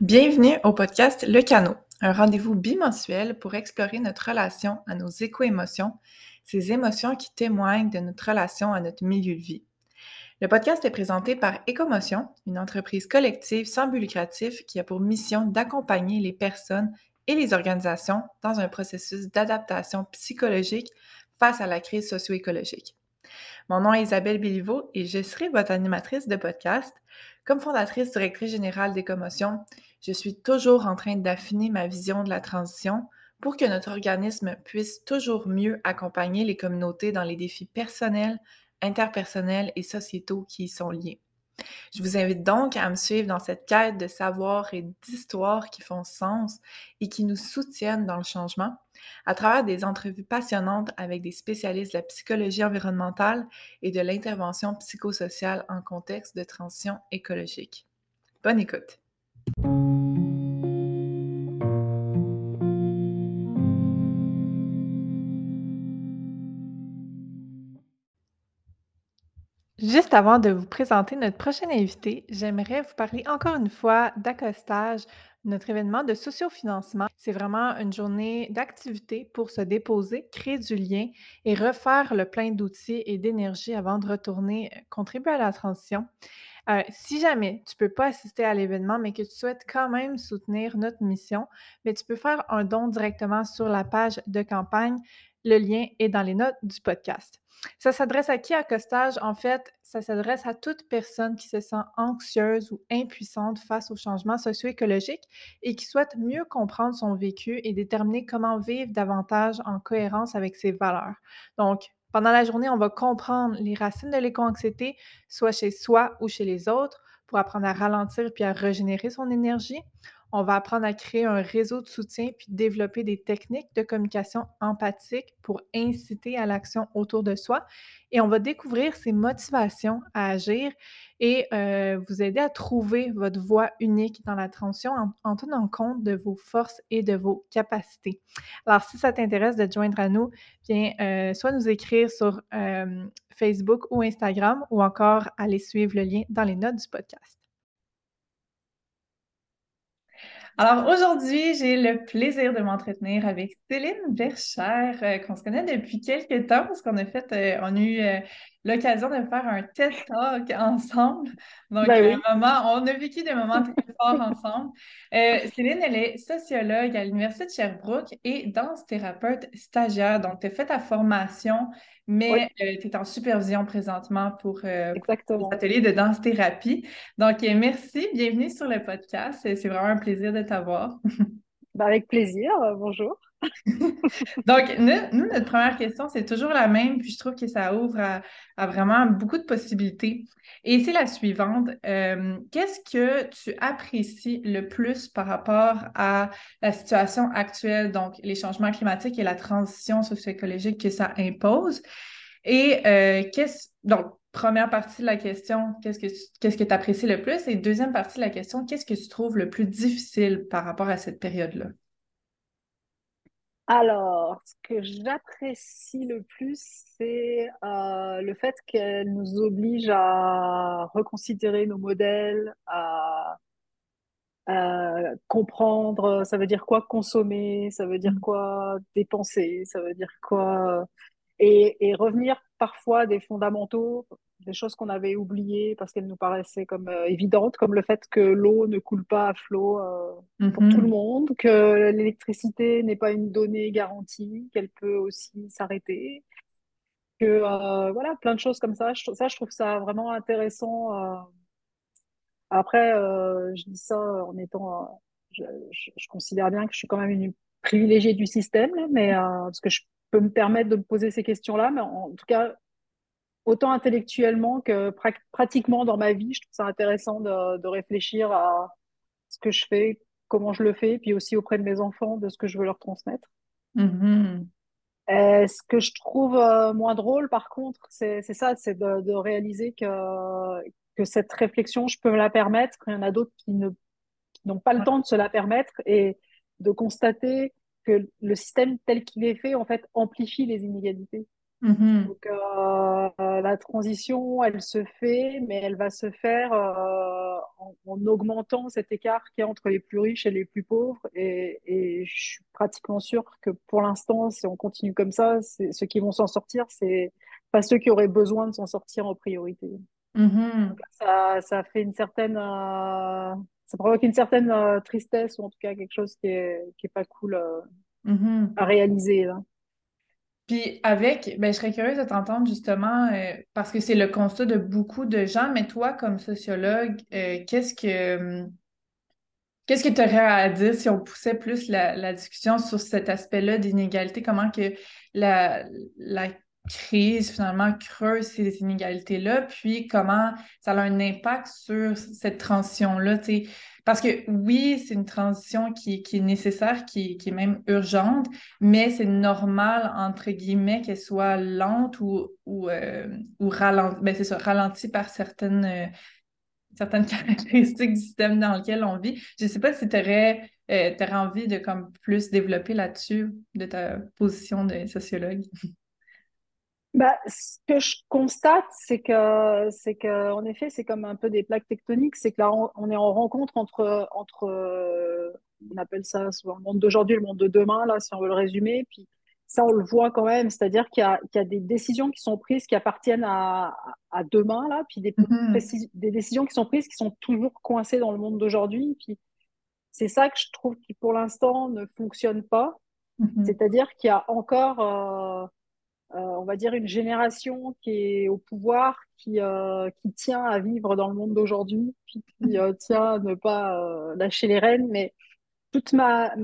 Bienvenue au podcast Le Canot, un rendez-vous bimensuel pour explorer notre relation à nos éco-émotions, ces émotions qui témoignent de notre relation à notre milieu de vie. Le podcast est présenté par Écomotion, une entreprise collective sans but lucratif qui a pour mission d'accompagner les personnes et les organisations dans un processus d'adaptation psychologique face à la crise socio-écologique. Mon nom est Isabelle Béliveau et je serai votre animatrice de podcast. Comme fondatrice directrice générale d'Écomotion, je suis toujours en train d'affiner ma vision de la transition pour que notre organisme puisse toujours mieux accompagner les communautés dans les défis personnels, interpersonnels et sociétaux qui y sont liés. Je vous invite donc à me suivre dans cette quête de savoir et d'histoire qui font sens et qui nous soutiennent dans le changement à travers des entrevues passionnantes avec des spécialistes de la psychologie environnementale et de l'intervention psychosociale en contexte de transition écologique. Bonne écoute! Juste avant de vous présenter notre prochain invité, j'aimerais vous parler encore une fois d'accostage, notre événement de sociofinancement. C'est vraiment une journée d'activité pour se déposer, créer du lien et refaire le plein d'outils et d'énergie avant de retourner euh, contribuer à la transition. Euh, si jamais tu ne peux pas assister à l'événement, mais que tu souhaites quand même soutenir notre mission, mais tu peux faire un don directement sur la page de campagne. Le lien est dans les notes du podcast. Ça s'adresse à qui accostage? En fait, ça s'adresse à toute personne qui se sent anxieuse ou impuissante face au changement socio-écologique et qui souhaite mieux comprendre son vécu et déterminer comment vivre davantage en cohérence avec ses valeurs. Donc, pendant la journée, on va comprendre les racines de l'éco-anxiété, soit chez soi ou chez les autres, pour apprendre à ralentir puis à régénérer son énergie. On va apprendre à créer un réseau de soutien puis développer des techniques de communication empathique pour inciter à l'action autour de soi. Et on va découvrir ses motivations à agir et euh, vous aider à trouver votre voie unique dans la transition en, tenant compte de vos forces et de vos capacités. Alors, si ça t'intéresse de joindre à nous, euh, soit nous écrire sur euh, Facebook ou Instagram ou encore aller suivre le lien dans les notes du podcast. Alors aujourd'hui, j'ai le plaisir de m'entretenir avec Céline Verchère, euh, qu'on se connaît depuis quelques temps parce qu'on a fait, euh, on a eu euh, l'occasion de faire un TED Talk ensemble. Donc, ben un moment, on a vécu des moments très forts ensemble. Céline, elle est sociologue à l'Université de Sherbrooke et danse thérapeute stagiaire. Donc, tu as fait ta formation mais euh, tu es en supervision présentement pour, euh, l'atelier de danse-thérapie. Donc, euh, merci, bienvenue sur le podcast. C'est vraiment un plaisir de t'avoir. Ben, avec plaisir, bonjour. Donc, nous, notre première question, c'est toujours la même, puis je trouve que ça ouvre à, vraiment beaucoup de possibilités. Et c'est la suivante. Euh, qu'est-ce que tu apprécies le plus par rapport à la situation actuelle, donc les changements climatiques et la transition socio-écologique que ça impose? Et euh, qu'est-ce. Donc, première partie de la question, qu'est-ce que qu'est-ce que tu apprécies le plus? Et deuxième partie de la question, qu'est-ce que tu trouves le plus difficile par rapport à cette période-là? Alors, ce que j'apprécie le plus, c'est euh, le fait qu'elle nous oblige à reconsidérer nos modèles, à, comprendre, ça veut dire quoi consommer, ça veut dire mmh. quoi dépenser, ça veut dire quoi... Et, et revenir parfois des fondamentaux, des choses qu'on avait oubliées parce qu'elles nous paraissaient comme euh, évidentes, comme le fait que l'eau ne coule pas à flot euh, pour tout le mhm. monde, que l'électricité n'est pas une donnée garantie, qu'elle peut aussi s'arrêter, que euh, voilà, plein de choses comme ça. Je, ça, je trouve ça vraiment intéressant. Après, je dis ça en étant, je, je, considère bien que je suis quand même une privilégiée du système, mais parce que je peux me permettre de me poser ces questions-là, mais en tout cas, autant intellectuellement que pratiquement dans ma vie, je trouve ça intéressant de, réfléchir à ce que je fais, comment je le fais, puis aussi auprès de mes enfants, de ce que je veux leur transmettre. Mm-hmm. ce que je trouve euh, moins drôle, par contre, c'est ça, c'est de, réaliser que, que cette réflexion, je peux me la permettre. Il y en a d'autres qui n'ont pas le temps de se la permettre et de constater que le système tel qu'il est fait, en fait, amplifie les inégalités. Mhm. Donc, euh, la transition, elle se fait, mais elle va se faire euh, en, en augmentant cet écart qu'il y a entre les plus riches et les plus pauvres. Et, et je suis pratiquement sûre que pour l'instant, si on continue comme ça, ceux qui vont s'en sortir, c'est pas ceux qui auraient besoin de s'en sortir en priorité. Donc, Mhm. ça, ça fait une certaine, euh, ça provoque une certaine tristesse ou en tout cas quelque chose qui est, qui est pas cool Mhm. à réaliser, là. Puis avec, ben, je serais curieuse de t'entendre justement, euh, parce que c'est le constat de beaucoup de gens, mais toi, comme sociologue, euh, qu'est-ce que qu'est-ce que tu aurais à dire si on poussait plus la, la discussion sur cet aspect-là d'inégalité, comment que la, la crise finalement creuse ces inégalités-là, puis comment ça a un impact sur cette transition-là. Parce que oui, c'est une transition qui, est nécessaire, qui, est même urgente, mais c'est normal, entre guillemets, qu'elle soit lente ou, euh, ou ralentie, ben c'est par certaines, euh, certaines caractéristiques du système dans lequel on vit. Je ne sais pas si tu aurais, envie de comme plus développer là-dessus, de ta position de sociologue. Bah, ce que je constate, c'est que, c'est que, en effet, c'est comme un peu des plaques tectoniques. C'est que là, on, est en rencontre entre, entre, on appelle ça souvent le monde d'aujourd'hui, le monde de demain, là, si on veut le résumer. Puis ça, on le voit quand même. C'est-à-dire qu'il y a, qu'il y a des décisions qui sont prises qui appartiennent à, à demain, là, puis des, Mhm, précis- des décisions qui sont prises qui sont toujours coincées dans le monde d'aujourd'hui. Puis c'est ça que je trouve qui, pour l'instant, ne fonctionne pas. mhm, C'est-à-dire qu'il y a encore, euh, on va dire, une génération qui est au pouvoir, qui, euh, qui tient à vivre dans le monde d'aujourd'hui, puis qui euh, tient à ne pas euh, lâcher les rênes. Mais toute ma,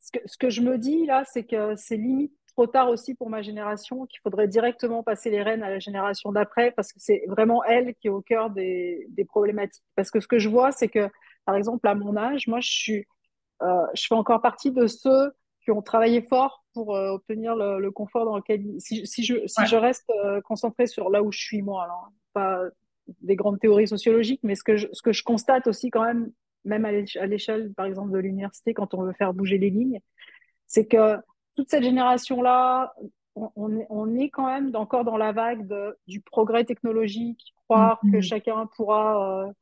ce que, ce que je me dis là, c'est que c'est limite trop tard aussi pour ma génération, qu'il faudrait directement passer les rênes à la génération d'après, parce que c'est vraiment elle qui est au cœur des, des problématiques. Parce que ce que je vois, c'est que, par exemple, à mon âge, moi, je suis euh, je fais encore partie de ceux qui ont travaillé fort pour euh, obtenir le, le, confort dans lequel si, si, je si ouais. je reste euh, concentrée sur là où je suis moi alors pas des grandes théories sociologiques mais ce que je, ce que je constate aussi quand même même à l'échelle par exemple de l'université quand on veut faire bouger les lignes c'est que toute cette génération là on, on, est, on est quand même encore dans la vague de, du progrès technologique croire que Mhm, chacun pourra euh,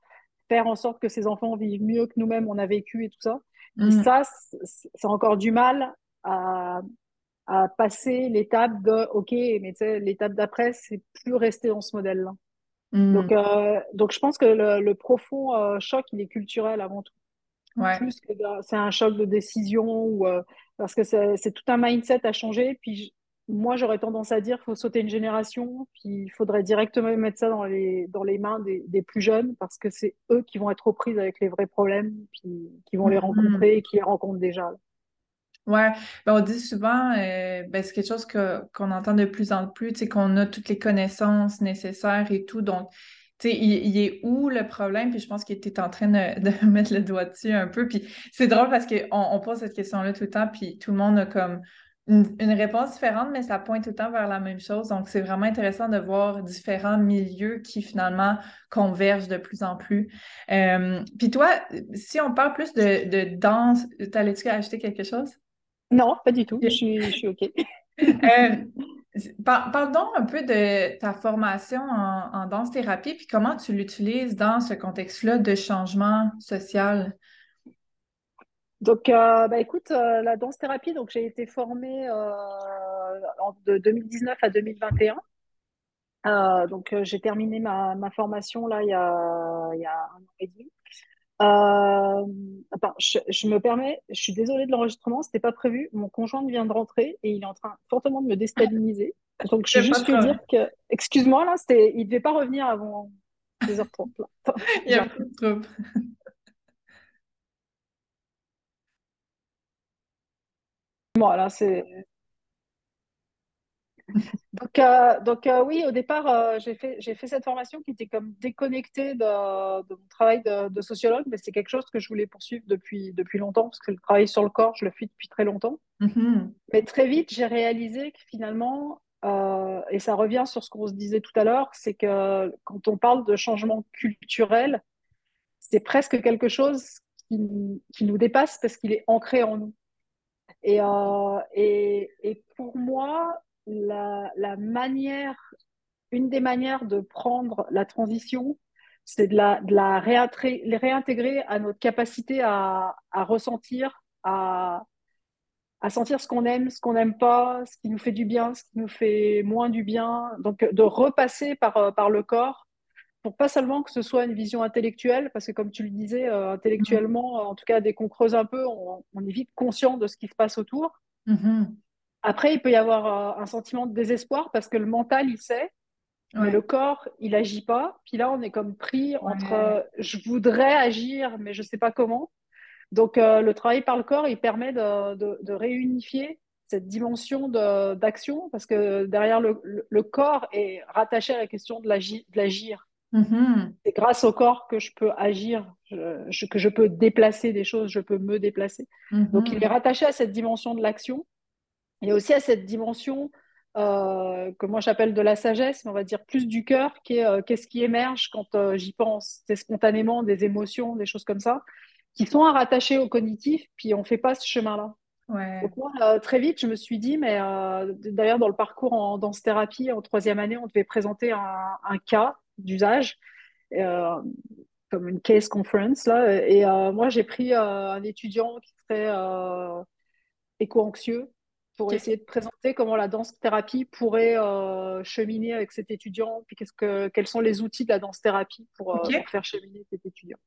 faire en sorte que ses enfants vivent mieux que nous-mêmes on a vécu et tout ça mhm, ça, c'est encore du mal à, à passer l'étape de OK, mais tu sais, l'étape d'après, c'est plus rester dans ce modèle-là. Donc, mhm. euh, donc, je pense que le, le profond euh, choc, il est culturel avant tout. Ouais. Plus que c'est un choc de décision ou euh, parce que c'est tout un mindset à changer. Puis moi, j'aurais tendance à dire qu'il faut sauter une génération, puis il faudrait directement mettre ça dans les, dans les mains des, des plus jeunes parce que c'est eux qui vont être aux prises avec les vrais problèmes, puis qui vont les Mhm. rencontrer et qui les rencontrent déjà. Ouais, ben on dit souvent, euh, ben c'est quelque chose que, qu'on entend de plus en plus, sais, qu'on a toutes les connaissances nécessaires et tout. Donc, tu sais, il, il est où le problème? Puis je pense que tu es en train de, de mettre le doigt dessus un peu. Puis c'est drôle parce qu'on on pose cette question-là tout le temps, puis tout le monde a comme une, une réponse différente, mais ça pointe tout le temps vers la même chose. Donc, c'est vraiment intéressant de voir différents milieux qui finalement convergent de plus en plus. Euh, puis toi, si on parle plus de, de danse, t'allais-tu ajouter quelque chose? Non, pas du tout. Je suis, je suis OK. Euh, par- parle donc un peu de ta formation en, en danse-thérapie, puis comment tu l'utilises dans ce contexte-là de changement social? Donc, euh, bah, écoute, euh, la danse-thérapie, donc j'ai été formée euh, en- de 2019 à 2021. Euh, donc, euh, j'ai terminé ma, ma formation là il y a, il y a un an et demi. Euh, attends, je, je me permets, je suis désolée de l'enregistrement, c'était pas prévu. Mon conjoint vient de rentrer et il est en train fortement de me déstabiliser. Donc, je vais pas juste lui dire que, excuse-moi, là, c'était, il devait pas revenir avant 2h30. Là. Attends, Il n'y a pas j'arrive. de trouble. C'est Donc, euh, donc euh, oui, au départ, euh, j'ai fait, j'ai fait cette formation qui était comme déconnectée de, de mon travail de, de sociologue, mais c'est quelque chose que je voulais poursuivre depuis, depuis longtemps, parce que le travail sur le corps, je le fais depuis très longtemps. Mhm. Mais très vite, j'ai réalisé que finalement, euh, et ça revient sur ce qu'on se disait tout à l'heure, c'est que quand on parle de changement culturel, c'est presque quelque chose qui, qui nous dépasse parce qu'il est ancré en nous. Et, euh, et, et pour moi, la, la manière, une des manières de prendre la transition, c'est de la, de la réintégrer, réintégrer à notre capacité à, à ressentir, à, à sentir ce qu'on aime, ce qu'on n'aime pas, ce qui nous fait du bien, ce qui nous fait moins du bien. Donc, de repasser par, par le corps pour pas seulement que ce soit une vision intellectuelle, parce que comme tu le disais, euh, intellectuellement, en tout cas, dès qu'on creuse un peu, on, on, est vite conscient de ce qui se passe autour. Mm-hmm. Après, il peut y avoir euh, un sentiment de désespoir parce que le mental, il sait, mais le corps, il agit pas. Puis là, on est comme pris entre euh, je voudrais agir, mais je sais pas comment. Donc, euh, le travail par le corps, il permet de, de, de réunifier cette dimension d'action parce que derrière le, le, le, corps est rattaché à la question de l'agir. Mm-hmm. C'est grâce au corps que je peux agir, je, je, que je peux déplacer des choses, je peux me déplacer. Mm-hmm. Donc, il est rattaché à cette dimension de l'action et aussi à cette dimension euh, que moi j'appelle de la sagesse, mais on va dire plus du cœur, qui est euh, qu'est-ce qui émerge quand euh, j'y pense. C'est spontanément des émotions, des choses comme ça, qui sont à rattacher au cognitif, puis on fait pas ce chemin-là. Ouais. Donc moi, très vite, je me suis dit, mais d'ailleurs dans le parcours en danse-thérapie, en troisième année, on devait présenter un, un cas d'usage, euh, comme une case conference, là, et moi j'ai pris un étudiant qui serait éco-anxieux, pour okay. essayer de présenter comment la danse-thérapie pourrait euh, cheminer avec cet étudiant, puis qu'est-ce que, quels sont les outils de la danse-thérapie pour, okay. euh, pour, faire cheminer cet étudiant.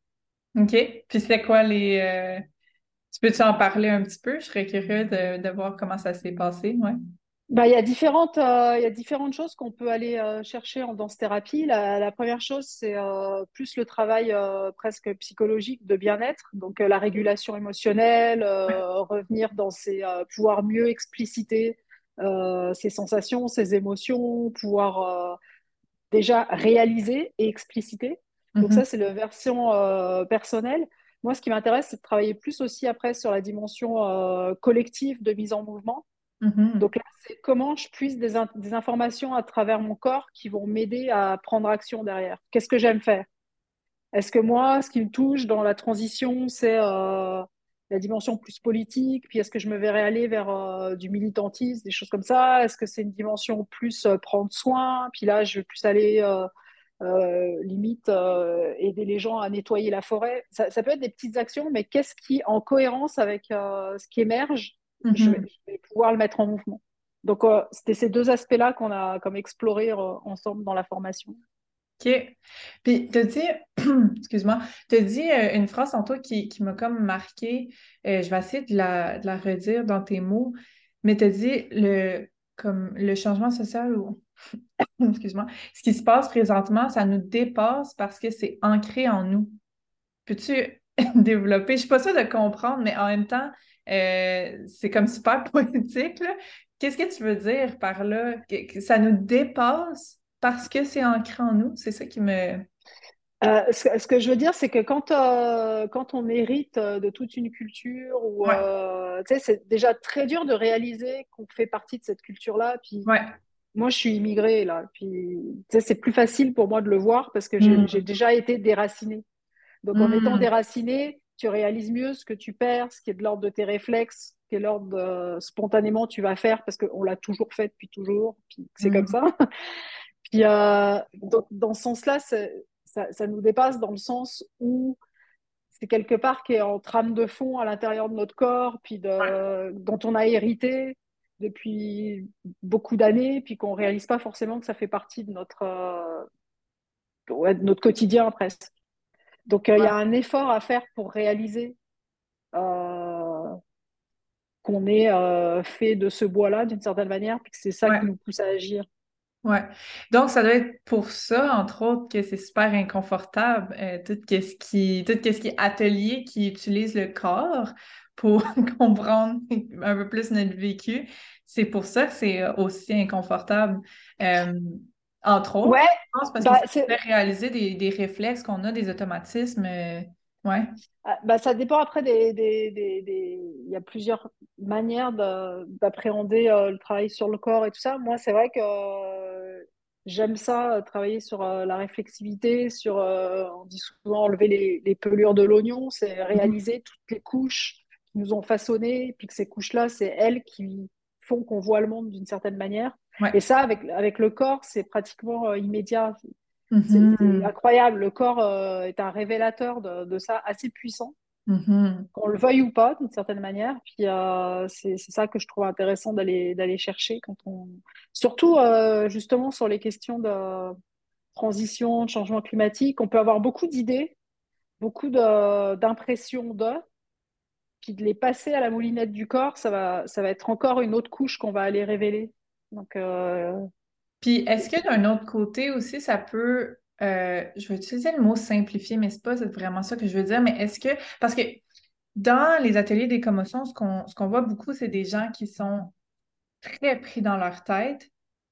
OK. Puis c'est quoi les... Euh... Tu peux-tu en parler un petit peu? Je serais curieux de, de voir comment ça s'est passé, ouais. Bah, il, y a différentes, euh, il y a différentes choses qu'on peut aller euh, chercher en danse-thérapie. La, la, première chose, c'est euh, plus le travail presque psychologique de bien-être, donc la régulation émotionnelle, revenir dans ses... pouvoir mieux expliciter ses sensations, ses émotions, pouvoir déjà réaliser et expliciter. Donc Mm-hmm. ça, c'est la version personnelle. Moi, ce qui m'intéresse, c'est de travailler plus aussi après sur la dimension collective de mise en mouvement. Mm-hmm. Donc là, c'est comment je in des, informations à travers mon corps qui vont m'aider à prendre action derrière. Qu'est-ce que j'aime faire? Est-ce que moi, ce qui me touche dans la transition, c'est euh, la dimension plus politique? Puis est-ce que je me verrais aller vers euh, du militantisme, des choses comme ça? Est-ce que c'est une dimension plus euh, prendre soin? Puis là, je vais plus aller limite aider les gens à nettoyer la forêt. Ça, ça, peut être des petites actions, mais qu'est-ce qui, en cohérence avec ce qui émerge, Mm-hmm. je, vais, je, vais, pouvoir le mettre en mouvement. Donc, euh, c'était ces deux aspects-là qu'on a comme exploré euh, ensemble dans la formation. OK. Puis, tu as dit, excuse-moi, tu as dit euh, une phrase en toi qui, qui m'a comme marqué. Euh, je vais essayer de la, de la redire dans tes mots, mais tu as dit le, comme le changement social ou. excuse-moi. Ce qui se passe présentement, ça nous dépasse parce que c'est ancré en nous. Peux-tu développer? Je suis pas sûre de comprendre, mais en même temps, euh, c'est comme super poétique. Qu'est-ce que tu veux dire par là? Que, que ça nous dépasse parce que c'est ancré en nous? C'est ça qui me... Euh, ce, ce, que je veux dire, c'est que quand, euh, quand on hérite de toute une culture, ou ouais. c'est déjà très dur de réaliser qu'on fait partie de cette culture-là. Puis ouais. moi, je suis immigrée, là. Puis c'est plus facile pour moi de le voir parce que j'ai Mm. déjà été déracinée. Donc, en étant déracinée, tu réalises mieux ce que tu perds, ce qui est de l'ordre de tes réflexes, qui est de l'ordre de spontanément tu vas faire parce qu'on l'a toujours fait depuis toujours, puis c'est Mm. comme ça. puis euh, dans ce sens-là, ça, ça, nous dépasse dans le sens où c'est quelque part qui est en trame de fond à l'intérieur de notre corps, puis de, ouais. dont on a hérité depuis beaucoup d'années, puis qu'on réalise pas forcément que ça fait partie de notre, euh, ouais, de notre quotidien presque. Donc, il euh, ouais. y a un effort à faire pour réaliser euh, qu'on est euh, fait de ce bois-là d'une certaine manière, puis que c'est ça ouais. qui nous pousse à agir. Ouais. Donc, ça doit être pour ça, entre autres, que c'est super inconfortable, euh, tout ce qui, tout ce qui est atelier qui utilise le corps pour comprendre un peu plus notre vécu. C'est pour ça que c'est aussi inconfortable. Euh, entre autres, ouais, je pense, parce bah, que ça fait réaliser des, des réflexes qu'on a, des automatismes. Euh, ouais. Bah, ça dépend après des, des, des, des, Il y a plusieurs manières d'appréhender euh, le travail sur le corps et tout ça. Moi, c'est vrai que euh, j'aime ça, travailler sur euh, la réflexivité, sur, on dit souvent enlever les, les pelures de l'oignon, c'est réaliser toutes les couches qui nous ont façonné, puis que ces couches-là, c'est elles qui font qu'on voit le monde d'une certaine manière. Et ça, avec, avec le corps, c'est pratiquement immédiat. C'est Mhm. incroyable. Le corps est un révélateur de, de ça assez puissant Mhm. qu'on le veuille ou pas, d'une certaine manière. Puis euh, c'est c'est ça que je trouve intéressant d'aller chercher quand on, surtout euh, justement sur les questions de transition, de changement climatique, on peut avoir beaucoup d'idées, beaucoup de- d'impressions de, puis de les passer à la moulinette du corps, ça va ça va être encore une autre couche qu'on va aller révéler. Donc euh, Puis, est-ce que d'un autre côté aussi, ça peut, euh, je vais utiliser le mot simplifier, mais c'est pas vraiment ça que je veux dire, mais est-ce que, parce que dans les ateliers des commotions, ce qu'on ce qu'on voit beaucoup, c'est des gens qui sont très pris dans leur tête,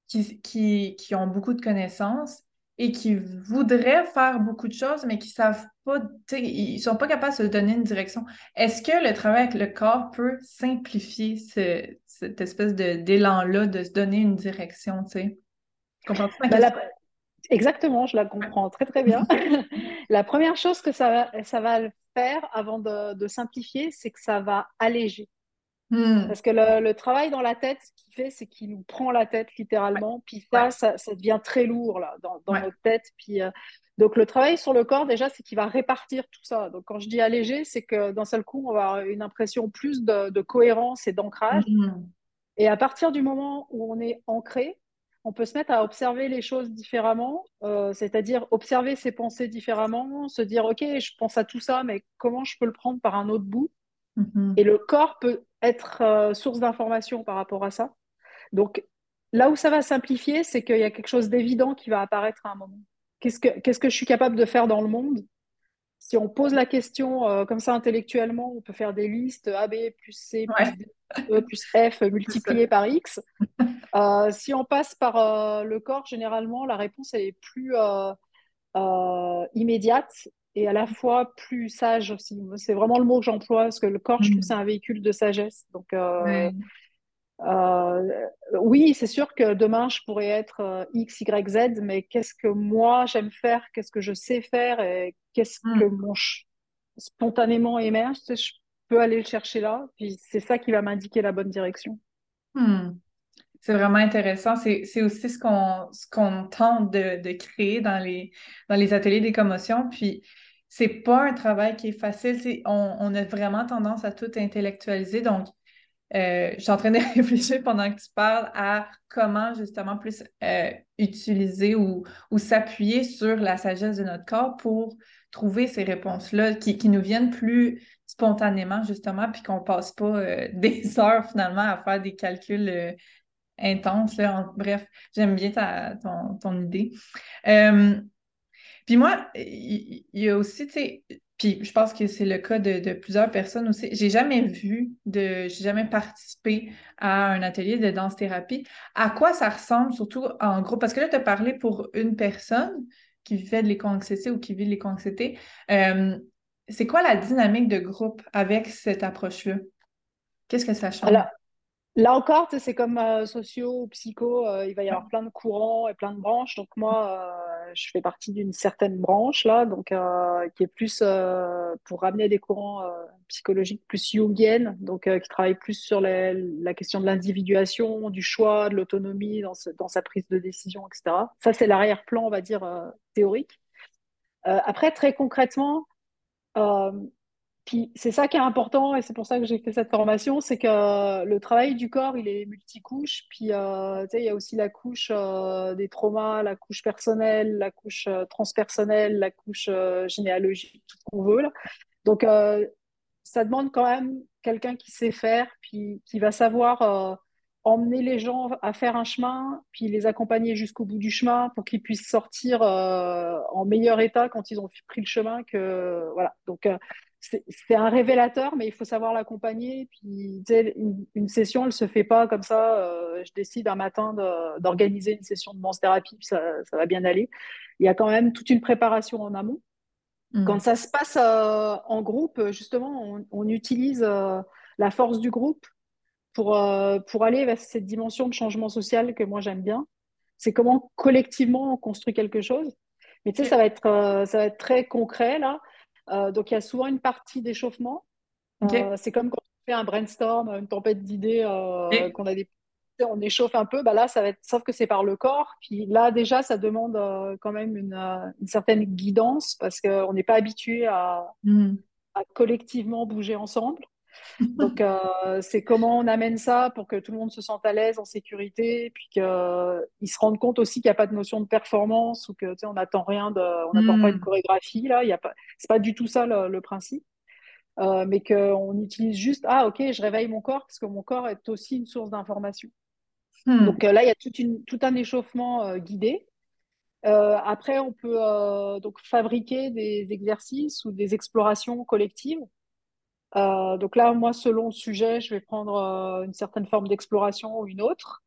qui, qui, qui ont beaucoup de connaissances et qui voudraient faire beaucoup de choses, mais qui savent pas, ils sont pas capables de se donner une direction. Est-ce que le travail avec le corps peut simplifier ce- cette espèce de, d'élan-là de se donner une direction, tu sais? Ma la- exactement, je la comprends très très bien. La première chose que ça va ça va faire avant de, de simplifier, c'est que ça va alléger. Hmm. Parce que le, le travail dans la tête, ce qu'il fait, c'est qu'il nous prend la tête littéralement. Puis ouais, ça, ça, ça devient très lourd là, dans, dans ouais. notre tête. Puis, euh, donc le travail sur le corps, déjà, c'est qu'il va répartir tout ça. Donc quand je dis alléger, c'est que d'un seul coup, on va avoir une impression plus de, de cohérence et d'ancrage. Hmm. Et à partir du moment où on est ancré, on peut se mettre à observer les choses différemment, euh, c'est-à-dire observer ses pensées différemment, se dire, OK, je pense à tout ça, mais comment je peux le prendre par un autre bout? Mhm. et le corps peut être euh, source d'information par rapport à ça. Donc, là où ça va simplifier, c'est qu'il y a quelque chose d'évident qui va apparaître à un moment. Qu'est-ce que, qu'est-ce que je suis capable de faire dans le monde? Si on pose la question euh, comme ça intellectuellement, on peut faire des listes A, B plus C plus Ouais, D, E plus F c'est multiplié par X. Euh, si on passe par euh, le corps, généralement, la réponse elle est plus immédiate et à la fois plus sage aussi. C'est vraiment le mot que j'emploie parce que le corps, je trouve, c'est Hmm. un véhicule de sagesse. Donc, Ouais. Euh, oui, c'est sûr que demain, je pourrais être euh, X, Y, Z, mais qu'est-ce que moi j'aime faire, qu'est-ce que je sais faire? Et qu'est-ce que Hmm. mon ch- spontanément émerge, je peux aller le chercher là. Puis c'est ça qui va m'indiquer la bonne direction. Hmm. C'est vraiment intéressant. C'est, aussi ce qu'on ce qu'on tente de, de créer dans les, dans les ateliers des commotions. Puis, c'est pas un travail qui est facile. On, on a vraiment tendance à tout intellectualiser. Donc, euh, je suis en train de réfléchir pendant que tu parles à comment justement plus euh, utiliser ou, ou s'appuyer sur la sagesse de notre corps pour trouver ces réponses-là qui, qui nous viennent plus spontanément, justement, puis qu'on passe pas euh, des heures finalement à faire des calculs. intense. Là. En- bref, j'aime bien ta, ton, ton idée. Puis moi, il y, a aussi, tu sais, puis je pense que c'est le cas de, plusieurs personnes aussi. J'ai jamais vu de, j'ai jamais participé à un atelier de danse-thérapie. À quoi ça ressemble, surtout en groupe? Parce que là, tu as parlé pour une personne qui fait de l'éco-anxiété ou qui vit de l'éco-anxiété. Euh, c'est quoi la dynamique de groupe avec cette approche-là? Qu'est-ce que ça change? Alors, Là encore, c'est comme euh, socio ou psycho, euh, il va y avoir plein de courants et plein de branches. Donc moi, euh, je fais partie d'une certaine branche là, donc euh, qui est plus euh, pour ramener des courants euh, psychologiques plus jungiennes, donc qui travaille plus sur la question de l'individuation, du choix, de l'autonomie dans, sa prise de décision, etc. Ça, c'est l'arrière-plan, on va dire théorique. Après, très concrètement. Euh, c'est ça qui est important et c'est pour ça que j'ai fait cette formation, c'est que le travail du corps, il est multicouche. Puis euh, il y a aussi la couche euh, des traumas, la couche personnelle, la couche euh, transpersonnelle, la couche euh, généalogique, tout ce qu'on veut. Donc euh, ça demande quand même quelqu'un qui sait faire, puis qui va savoir euh, emmener les gens à faire un chemin, puis les accompagner jusqu'au bout du chemin pour qu'ils puissent sortir euh, en meilleur état quand ils ont pris le chemin. Que voilà. Donc euh, c'est un révélateur, mais il faut savoir l'accompagner. Puis, une, une session, elle se fait pas comme ça. euh, je décide un matin d'organiser une session de danse-thérapie, puis ça, ça va bien aller. Il y a quand même toute une préparation en amont. Quand Hmm. ça se passe euh, en groupe, justement, on, on utilise euh, la force du groupe pour, pour aller vers cette dimension de changement social que moi j'aime bien. C'est comment collectivement on construit quelque chose. Mais tu sais, ça va être, ça va être très concret là. Euh, donc il y a souvent une partie d'échauffement. Euh, c'est comme quand on fait un brainstorm, une tempête d'idées, euh, qu'on a des on échauffe un peu, bah là, ça va être, sauf que c'est par le corps. Puis là, déjà, ça demande euh, quand même une, une, certaine guidance parce qu'on n'est pas habitué à, mm. à, collectivement bouger ensemble. Donc, euh, c'est comment on amène ça pour que tout le monde se sente à l'aise, en sécurité, puis qu'ils se rendent compte aussi qu'il n'y a pas de notion de performance ou que on n'attend rien, de, on n'attend pas une mm. chorégraphie là. Il y a pas, du tout ça le, le principe. Euh, mais qu'on utilise juste ah ok je réveille mon corps parce que mon corps est aussi une source d'information Hmm. Donc euh, là, il y a tout un échauffement euh, guidé. Euh, après, on peut donc fabriquer des exercices ou des explorations collectives. Donc là, moi, selon le sujet, je vais prendre une certaine forme d'exploration ou une autre.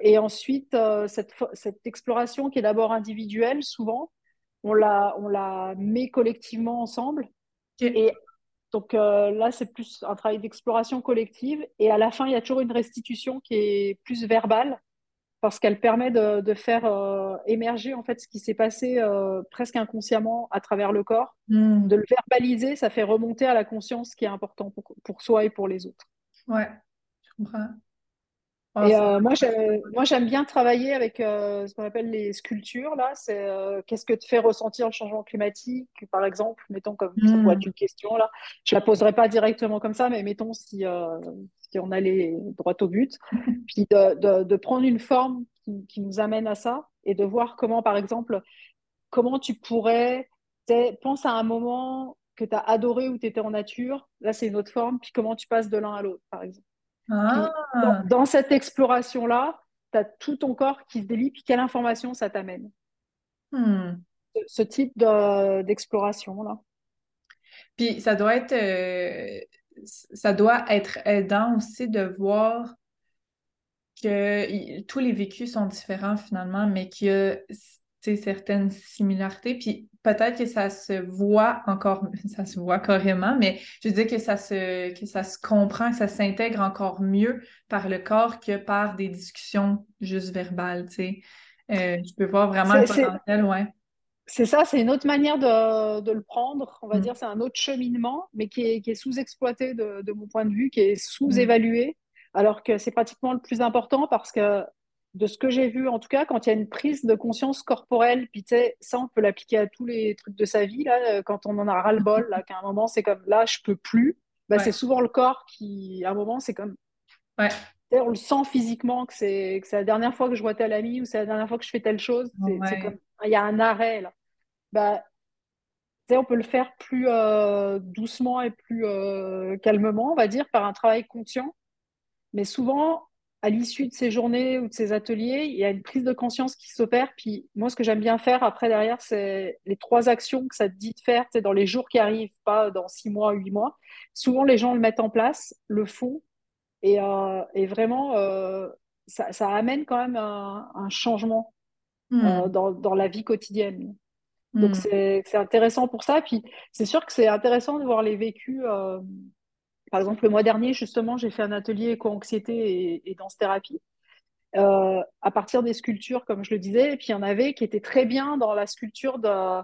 et ensuite, cette, cette, exploration qui est d'abord individuelle, souvent, on la, on la met collectivement ensemble. Et donc euh, là, c'est plus un travail d'exploration collective. Et à la fin, il y a toujours une restitution qui est plus verbale parce qu'elle permet de, faire euh, émerger en fait ce qui s'est passé euh, presque inconsciemment à travers le corps. Hmm. De le verbaliser, ça fait remonter à la conscience ce qui est important pour, pour soi et pour les autres. Ouais, je comprends. Et euh, moi, j'aime bien travailler avec euh, ce qu'on appelle les sculptures. Là, c'est euh, qu'est-ce que te fait ressentir le changement climatique, par exemple? Mettons comme ça pourrait être une question là. Je la poserai pas directement comme ça, mais mettons si, si on allait droit au but, puis de, de, prendre une forme qui, qui, nous amène à ça et de voir comment, par exemple, comment tu pourrais pense à un moment que tu as adoré où tu étais en nature. Là, c'est une autre forme. Puis comment tu passes de l'un à l'autre, par exemple. Ah. Dans, cette exploration-là, tu as tout ton corps qui se délie, puis quelle information ça t'amène? Hmm. ce, type d'exploration-là. puis ça doit être euh, ça doit être aidant aussi de voir que tous les vécus sont différents finalement, mais qu'il y a certaines similarités. Puis peut-être que ça se voit encore, ça se voit carrément, mais je veux dire que ça se, que ça se comprend, que ça s'intègre encore mieux par le corps que par des discussions juste verbales, tu sais. Euh, je peux voir vraiment le potentiel, ouais. C'est ça, c'est une autre manière de, de, le prendre, on va mm. dire, c'est un autre cheminement, mais qui est, qui est sous-exploité de, de, mon point de vue, qui est sous-évalué, alors que c'est pratiquement le plus important parce que de ce que j'ai vu, en tout cas, quand il y a une prise de conscience corporelle, puis tu sais, ça, on peut l'appliquer à tous les trucs de sa vie, là, euh, quand on en a ras-le-bol, là, qu'à un moment, c'est comme, là, je peux plus, bah, c'est souvent le corps qui, à un moment, c'est comme... Ouais. On le sent physiquement que c'est la dernière fois que je vois tel ami ou c'est la dernière fois que je fais telle chose. C'est comme, il y a un arrêt, là. Bah, on peut le faire plus euh, doucement et plus euh, calmement, on va dire, par un travail conscient. Mais souvent, à l'issue de ces journées ou de ces ateliers, il y a une prise de conscience qui s'opère. Puis moi, ce que j'aime bien faire après derrière, c'est les trois actions que ça te dit de faire dans les jours qui arrivent, pas dans six mois, huit mois. Souvent, les gens le mettent en place, le font, et, euh, vraiment, euh, ça, amène quand même un, changement hmm. euh, dans, la vie quotidienne. Donc, hmm. c'est intéressant pour ça. Puis, c'est sûr que c'est intéressant de voir les vécus par exemple, le mois dernier, justement, j'ai fait un atelier éco-anxiété et, danse-thérapie euh, à partir des sculptures, comme je le disais. Et puis, il y en avait qui étaient très bien dans la sculpture de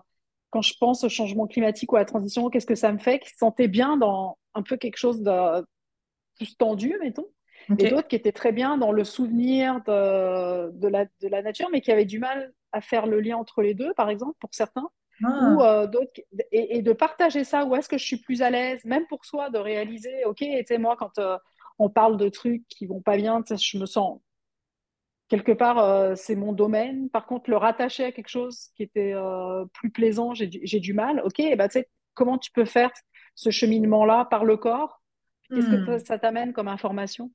quand je pense au changement climatique ou à la transition, qu'est-ce que ça me fait, qui se sentaient bien dans un peu quelque chose de plus tendu, mettons. Et d'autres qui étaient très bien dans le souvenir de, de, la, de la nature, mais qui avaient du mal à faire le lien entre les deux, par exemple, pour certains. Ah. ou euh, d'autres et, de partager ça où est-ce que je suis plus à l'aise même pour soi de réaliser ok tu sais moi quand euh, on parle de trucs qui vont pas bien je me sens quelque part euh, c'est mon domaine par contre le rattacher à quelque chose qui était plus plaisant j'ai du mal ok et bah, tu sais comment tu peux faire ce cheminement là par le corps? Qu'est-ce que hmm. ça t'amène comme information?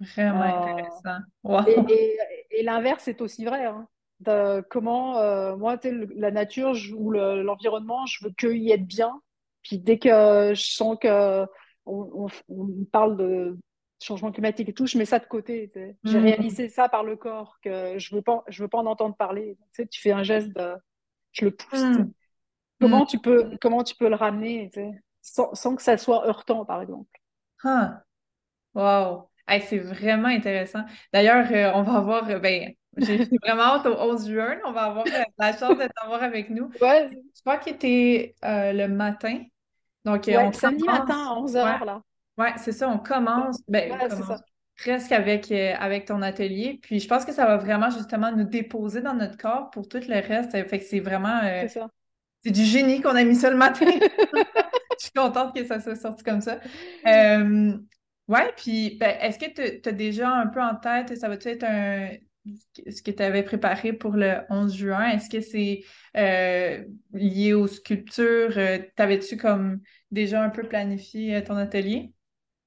Vraiment intéressant. Et, et, l'inverse est aussi vrai. Hein comment, euh, moi, la nature ou l'environnement, je veux qu'il y ait bien. Puis dès que je sens que on, parle de changement climatique et tout, je mets ça de côté. J'ai mmh. réalisé ça par le corps, que je veux pas, je veux pas en entendre parler. Tu, sais, tu fais un geste de, je le pousse. Mmh. Comment mmh. tu peux, comment tu peux le ramener, sans, sans, que ça soit heurtant, par exemple? Ah, wow. c'est vraiment intéressant. D'ailleurs, euh, on va voir, euh, ben, j'ai vraiment hâte au 11 juin. On va avoir euh, la chance de t'avoir avec nous. Ouais. Je crois qu'il était euh, le matin. Donc, euh, on samedi matin à 11h, là. Ouais, c'est ça, on commence. Ben, presque avec, euh, avec ton atelier. Puis je pense que ça va vraiment justement nous déposer dans notre corps pour tout le reste. Fait que c'est vraiment... Euh, c'est ça. C'est du génie qu'on a mis ça le matin. je suis contente que ça soit sorti comme ça. Ouais, puis ben, est-ce que tu as déjà un peu en tête, ça va-tu être un ce que tu avais préparé pour le 11 juin, est-ce que c'est euh, lié aux sculptures? Euh, t'avais-tu comme déjà un peu planifié ton atelier?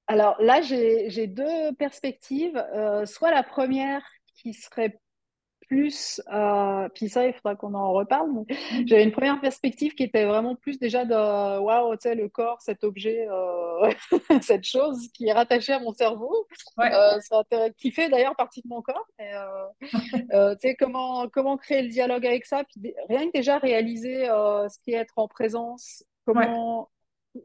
Alors là, j'ai deux perspectives. soit la première qui serait plus, euh, puis ça, il faudra qu'on en reparle. Mm. J'avais une première perspective qui était vraiment plus déjà de waouh, tu sais, le corps, cet objet, euh, cette chose qui est rattachée à mon cerveau, euh, qui fait d'ailleurs partie de mon corps. tu sais, comment, comment créer le dialogue avec ça, puis rien que déjà réaliser ce qui est être en présence, comment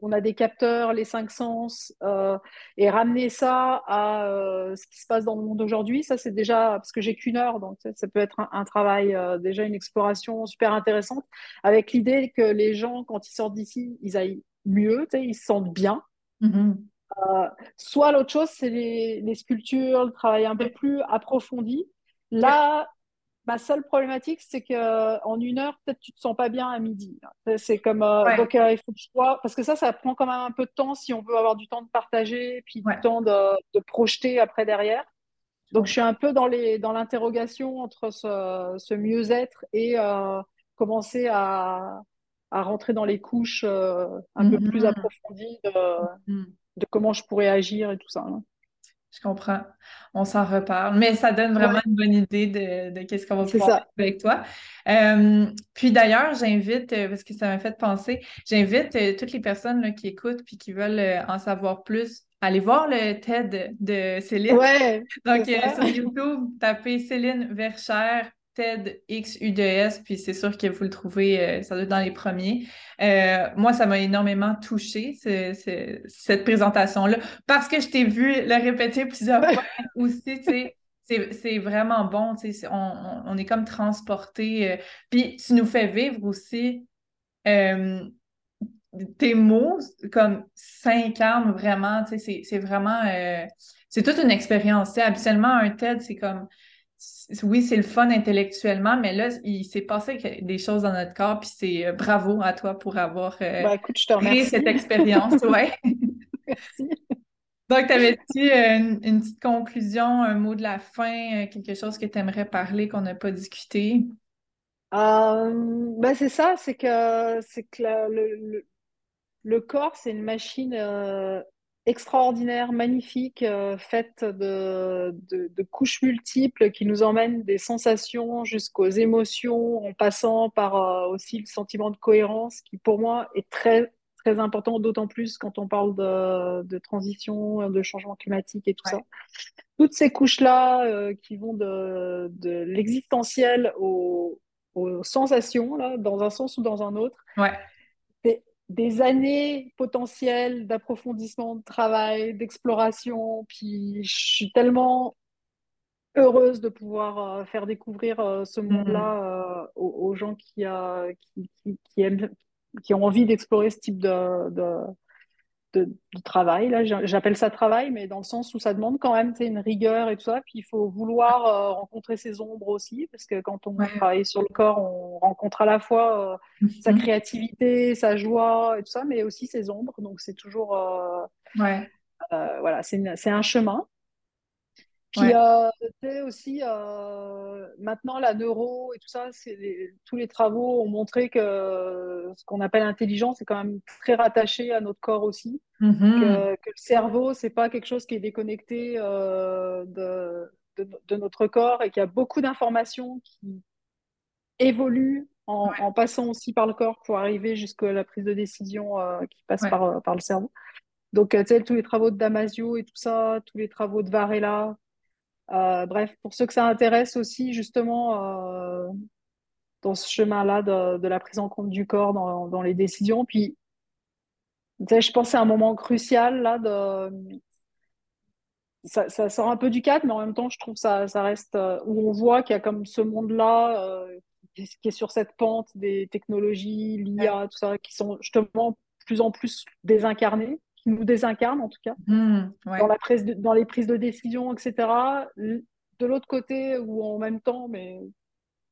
on a des capteurs, les cinq sens, euh, et ramener ça à euh, ce qui se passe dans le monde aujourd'hui, ça c'est déjà, parce que j'ai qu'une heure, donc ça, peut être un, travail, euh, déjà une exploration super intéressante, avec l'idée que les gens, quand ils sortent d'ici, ils aillent mieux, ils se sentent bien. Mm-hmm. soit l'autre chose, c'est les, les, sculptures, le travail un peu plus approfondi. Là, Ma seule problématique, c'est que en une heure, peut-être tu te sens pas bien à midi. C'est comme euh, donc euh, il faut que je sois parce que ça, ça prend quand même un peu de temps si on veut avoir du temps de partager, puis du temps de, de, projeter après derrière. Donc je suis un peu dans les dans l'interrogation entre ce, ce mieux-être et euh, commencer à, à rentrer dans les couches un peu plus mm-hmm. approfondies de, mm-hmm. de, comment je pourrais agir et tout ça. Hein. Je comprends. On s'en reparle. Mais ça donne vraiment une bonne idée de, qu'est-ce qu'on va pouvoir faire avec toi. Euh, puis d'ailleurs, j'invite, euh, parce que ça m'a fait penser, j'invite euh, toutes les personnes qui écoutent puis qui veulent en savoir plus, à aller voir le TED de Céline. Ouais, Donc, sur YouTube, tapez Céline Verchère TED X U2S, puis c'est sûr que vous le trouvez, euh, ça doit être dans les premiers. Euh, moi, ça m'a énormément touché, cette présentation-là, parce que je t'ai vu le répéter plusieurs fois aussi, tu sais. C'est vraiment bon, tu sais, on, on, est comme transporté. Euh, puis tu nous fais vivre aussi tes mots comme s'incarnent vraiment, tu sais, c'est vraiment... c'est toute une expérience, tu sais. Habituellement, un TED, c'est comme oui, c'est le fun intellectuellement, mais là, il s'est passé des choses dans notre corps, puis c'est euh, bravo à toi pour avoir euh, bah, créé cette expérience. ouais. Merci. Donc, avais-tu euh, une, petite conclusion, un mot de la fin, quelque chose que tu aimerais parler qu'on n'a pas discuté? Ben, c'est ça, c'est que, c'est que le, le, corps, c'est une machine extraordinaire, magnifique, euh, faite de, de, couches multiples qui nous emmènent des sensations jusqu'aux émotions, en passant par euh, aussi le sentiment de cohérence, qui pour moi est très très important, d'autant plus quand on parle de, de, transition, de changement climatique et tout ça. Toutes ces couches-là euh, qui vont de, de l'existentiel aux, aux, sensations, là, dans un sens ou dans un autre. Ouais des années potentielles d'approfondissement, de travail, d'exploration. Puis je suis tellement heureuse de pouvoir euh, faire découvrir euh, ce mm-hmm. monde-là euh, aux, gens qui, qui, aiment, qui ont envie d'explorer ce type de, de, travail. Là, j'appelle ça travail, mais dans le sens où ça demande quand même une rigueur et tout ça. Puis il faut vouloir euh, rencontrer ses ombres aussi, parce que quand on travaille sur le corps, on rencontre à la fois euh, sa mhm. créativité, sa joie et tout ça, mais aussi ses ombres. Donc c'est toujours, euh, ouais. voilà, c'est un chemin. Puis ouais. aussi, euh, maintenant, la neuro et tout ça, tous les travaux ont montré que ce qu'on appelle intelligence est quand même très rattaché à notre corps aussi. Mm-hmm. que, le cerveau, c'est pas quelque chose qui est déconnecté euh, de, de, notre corps et qu'il y a beaucoup d'informations qui évoluent en, en, passant aussi par le corps pour arriver jusqu'à la prise de décision euh, qui passe par, par le cerveau. Donc, tu sais, tous les travaux de Damasio et tout ça, tous les travaux de Varela, euh, bref, pour ceux que ça intéresse aussi, justement, euh, dans ce chemin-là de, la prise en compte du corps dans, les décisions. Puis, je pense que c'est un moment crucial là de. Ça, sort un peu du cadre, mais en même temps, je trouve que ça, ça reste euh, où on voit qu'il y a comme ce monde-là qui est sur cette pente des technologies, l'IA, tout ça, qui sont justement de plus en plus désincarnées, qui nous désincarne en tout cas, Mmh, ouais. dans, la prise de- dans les prises de décision, etc. De l'autre côté, ou en même temps, mais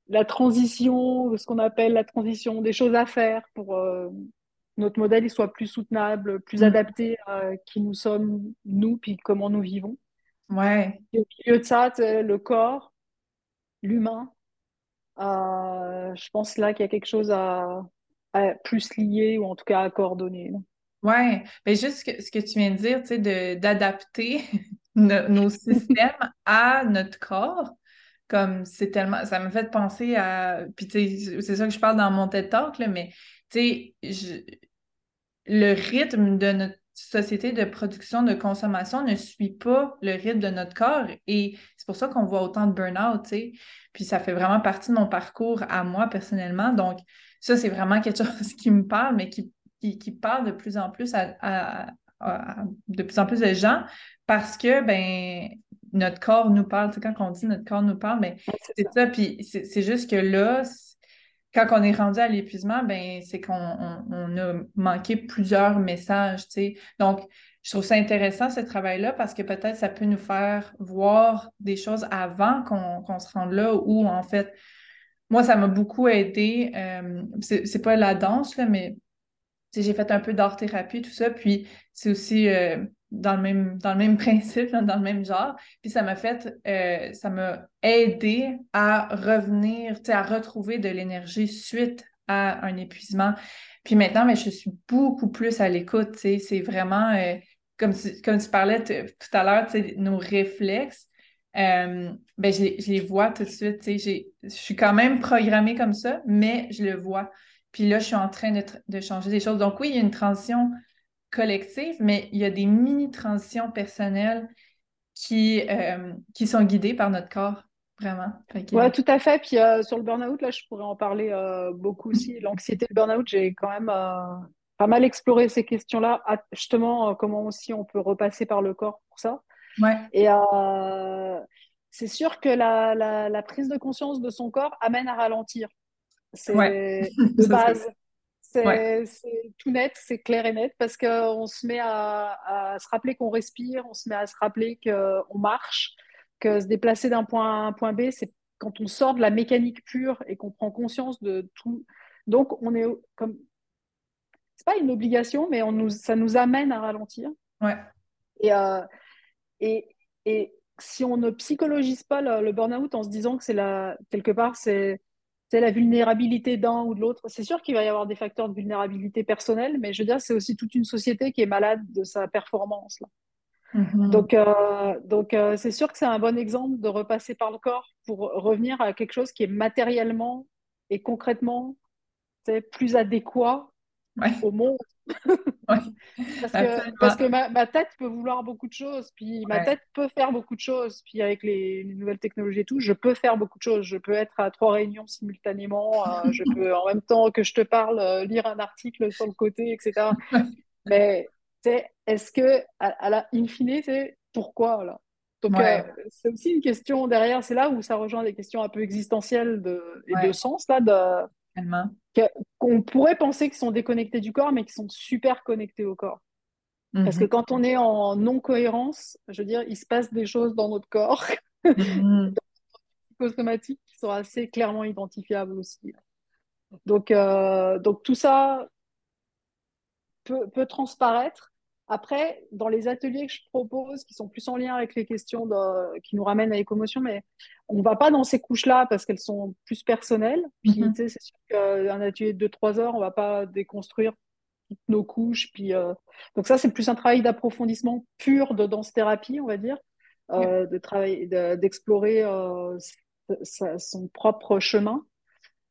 la transition, ce qu'on appelle la transition, des choses à faire pour euh, notre modèle il soit plus soutenable, plus Mmh, adapté à qui nous sommes, nous, puis comment nous vivons. ouais. Et au milieu de ça, le corps, l'humain, euh, je pense là qu'il y a quelque chose à, à plus lier ou en tout cas à coordonner. Ouais, mais juste ce que, ce que tu viens de dire, tu sais, d'adapter no- nos systèmes à notre corps, comme c'est tellement, ça me fait penser à, puis tu sais, c'est ça que je parle dans mon TED Talk, là, mais tu sais, le rythme de notre société de production, de consommation ne suit pas le rythme de notre corps et c'est pour ça qu'on voit autant de burn-out, tu sais. Puis ça fait vraiment partie de mon parcours à moi personnellement. Donc, ça, c'est vraiment quelque chose qui me parle, mais qui, qui, qui parle de plus en plus à, à- à- à de plus en plus de gens parce que, ben, notre corps nous parle. Tu sais, quand on dit notre corps nous parle, ben, Ouais, c'est ça. ça. Puis c'est juste que là, quand on est rendu à l'épuisement, ben, c'est qu'on on- on a manqué plusieurs messages, tu sais. Donc, je trouve ça intéressant, ce travail-là, parce que peut-être ça peut nous faire voir des choses avant qu'on se rende là, où, en fait, moi, ça m'a beaucoup aidé. euh, c'est pas la danse, là, mais j'ai fait un peu d'art-thérapie, tout ça, puis c'est aussi euh, dans le même, dans le même principe, là, dans le même genre. Puis ça m'a fait, euh, ça m'a aidé à revenir, à retrouver de l'énergie suite à un épuisement. Puis maintenant, mais je suis beaucoup plus à l'écoute, c'est vraiment, euh, comme tu, comme tu parlais tout à l'heure, nos réflexes, ben, je, je les vois tout de suite, je suis quand même programmée comme ça, mais je le vois. Puis là, je suis en train de, de changer des choses. Donc oui, il y a une transition collective, mais il y a des mini-transitions personnelles qui, euh, qui sont guidées par notre corps, vraiment. Que, Ouais, tout à fait. Puis euh, sur le burn-out, là, je pourrais en parler euh, beaucoup aussi. L'anxiété, le burn-out, j'ai quand même pas mal exploré ces questions-là. Ah, Justement, comment aussi on peut repasser par le corps pour ça. ouais, Et c'est sûr que la, la, la prise de conscience de son corps amène à ralentir. Ouais, C'est de c'est base. ouais, C'est tout net, c'est clair et net parce qu'on se met à, à se rappeler qu'on respire, on se met à se rappeler qu'on marche, que se déplacer d'un point A à un point B, c'est quand on sort de la mécanique pure et qu'on prend conscience de tout. Donc, on est comme. C'est pas une obligation, mais on nous, ça nous amène à ralentir. ouais, Et, euh, et, et si on ne psychologise pas le, le burn-out en se disant que c'est la, quelque part, c'est c'est la vulnérabilité d'un ou de l'autre. C'est sûr qu'il va y avoir des facteurs de vulnérabilité personnelle, mais je veux dire, c'est aussi toute une société qui est malade de sa performance. Là. Mhm. Donc, euh, donc euh, c'est sûr que c'est un bon exemple de repasser par le corps pour revenir à quelque chose qui est matériellement et concrètement plus adéquat ouais, au monde. Parce que, parce que ma, ma tête peut vouloir beaucoup de choses, puis ma tête peut faire beaucoup de choses, puis avec les, les nouvelles technologies et tout, je peux faire beaucoup de choses. Je peux être à trois réunions simultanément, euh, je peux en même temps que je te parle euh, lire un article sur le côté, etc. Mais est-ce que, à, à la in fine, c'est pourquoi là? Donc, euh, c'est aussi une question derrière, c'est là où ça rejoint des questions un peu existentielles de, et de sens, là, de, tellement. qu'on pourrait penser qu'ils sont déconnectés du corps, mais qui sont super connectés au corps. Parce que Mhm. quand on est en non-cohérence, je veux dire, il se passe des choses dans notre corps Mhm. psychosomatiques qui sont assez clairement identifiables aussi. Donc, euh, donc tout ça peut, peut transparaître. Après, dans les ateliers que je propose, qui sont plus en lien avec les questions de- qui nous ramènent à l'écomotion, mais on ne va pas dans ces couches-là parce qu'elles sont plus personnelles. Puis, Mhm. tu sais, c'est sûr qu'un atelier de 2-3 heures, on ne va pas déconstruire toutes nos couches. Puis, euh, Donc ça, c'est plus un travail d'approfondissement pur de danse-thérapie, on va dire, euh, de travailler, de- d'explorer euh, son propre chemin.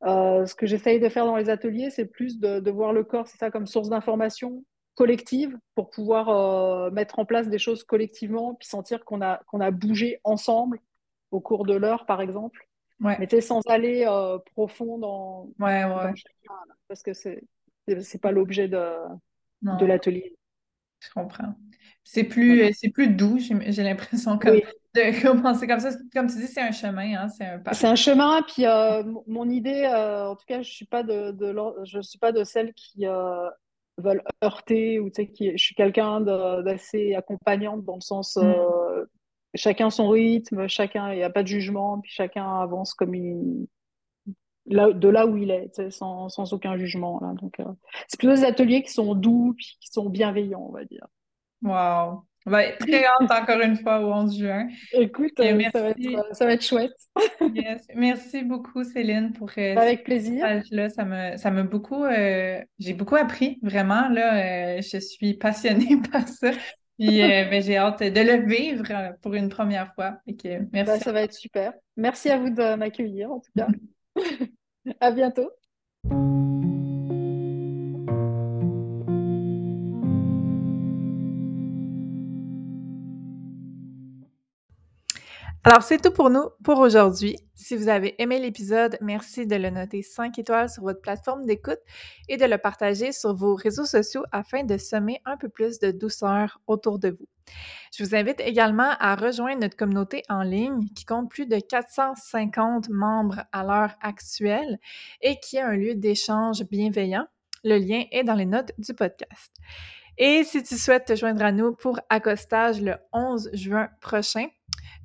Ce que j'essaye de faire dans les ateliers, c'est plus de, de voir le corps, c'est ça, comme source d'information collective pour pouvoir euh, mettre en place des choses collectivement, puis sentir qu'on a, qu'on a bougé ensemble au cours de l'heure, par exemple, Ouais, mais sans aller euh, profond dans, ouais, dans ouais, chacun, parce que c'est c'est pas l'objet de, de l'atelier. je comprends. C'est plus, c'est plus doux, j'ai j'ai l'impression, comme Oui, de commencer comme ça. Comme tu dis, c'est un chemin, hein, c'est un c'est un chemin. Puis euh, mon idée, euh, en tout cas, je suis pas de, de l'or- je suis pas de celle qui, euh, veulent heurter ou tu sais qui je suis quelqu'un d'assez accompagnante dans le sens Mmh. euh, chacun son rythme chacun il n'y a pas de jugement puis chacun avance comme il là, de là où il est tu sais, sans, sans aucun jugement là donc euh, c'est plutôt des ateliers qui sont doux puis qui sont bienveillants on va dire Wow! Ben, très hâte encore une fois au 11 juin. écoute euh, ça va être ça va être chouette yes. Merci beaucoup, Céline, pour euh, ce avec plaisir partage-là. Ça me, ça m'a beaucoup, euh, j'ai beaucoup appris, vraiment. Là, euh, je suis passionnée par ça. Puis ben, j'ai hâte de le vivre pour une première fois. Merci. ça va être super merci à vous de m'accueillir en tout cas à bientôt Alors, c'est tout pour nous pour aujourd'hui. Si vous avez aimé l'épisode, merci de le noter 5 étoiles sur votre plateforme d'écoute et de le partager sur vos réseaux sociaux afin de semer un peu plus de douceur autour de vous. Je vous invite également à rejoindre notre communauté en ligne qui compte plus de 450 membres à l'heure actuelle et qui est un lieu d'échange bienveillant. Le lien est dans les notes du podcast. Et si tu souhaites te joindre à nous pour accostage le 11 juin prochain,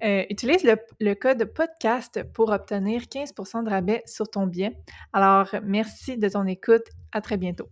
euh, utilise le, code podcast pour obtenir 15% de rabais sur ton billet. Alors, merci de ton écoute. À très bientôt.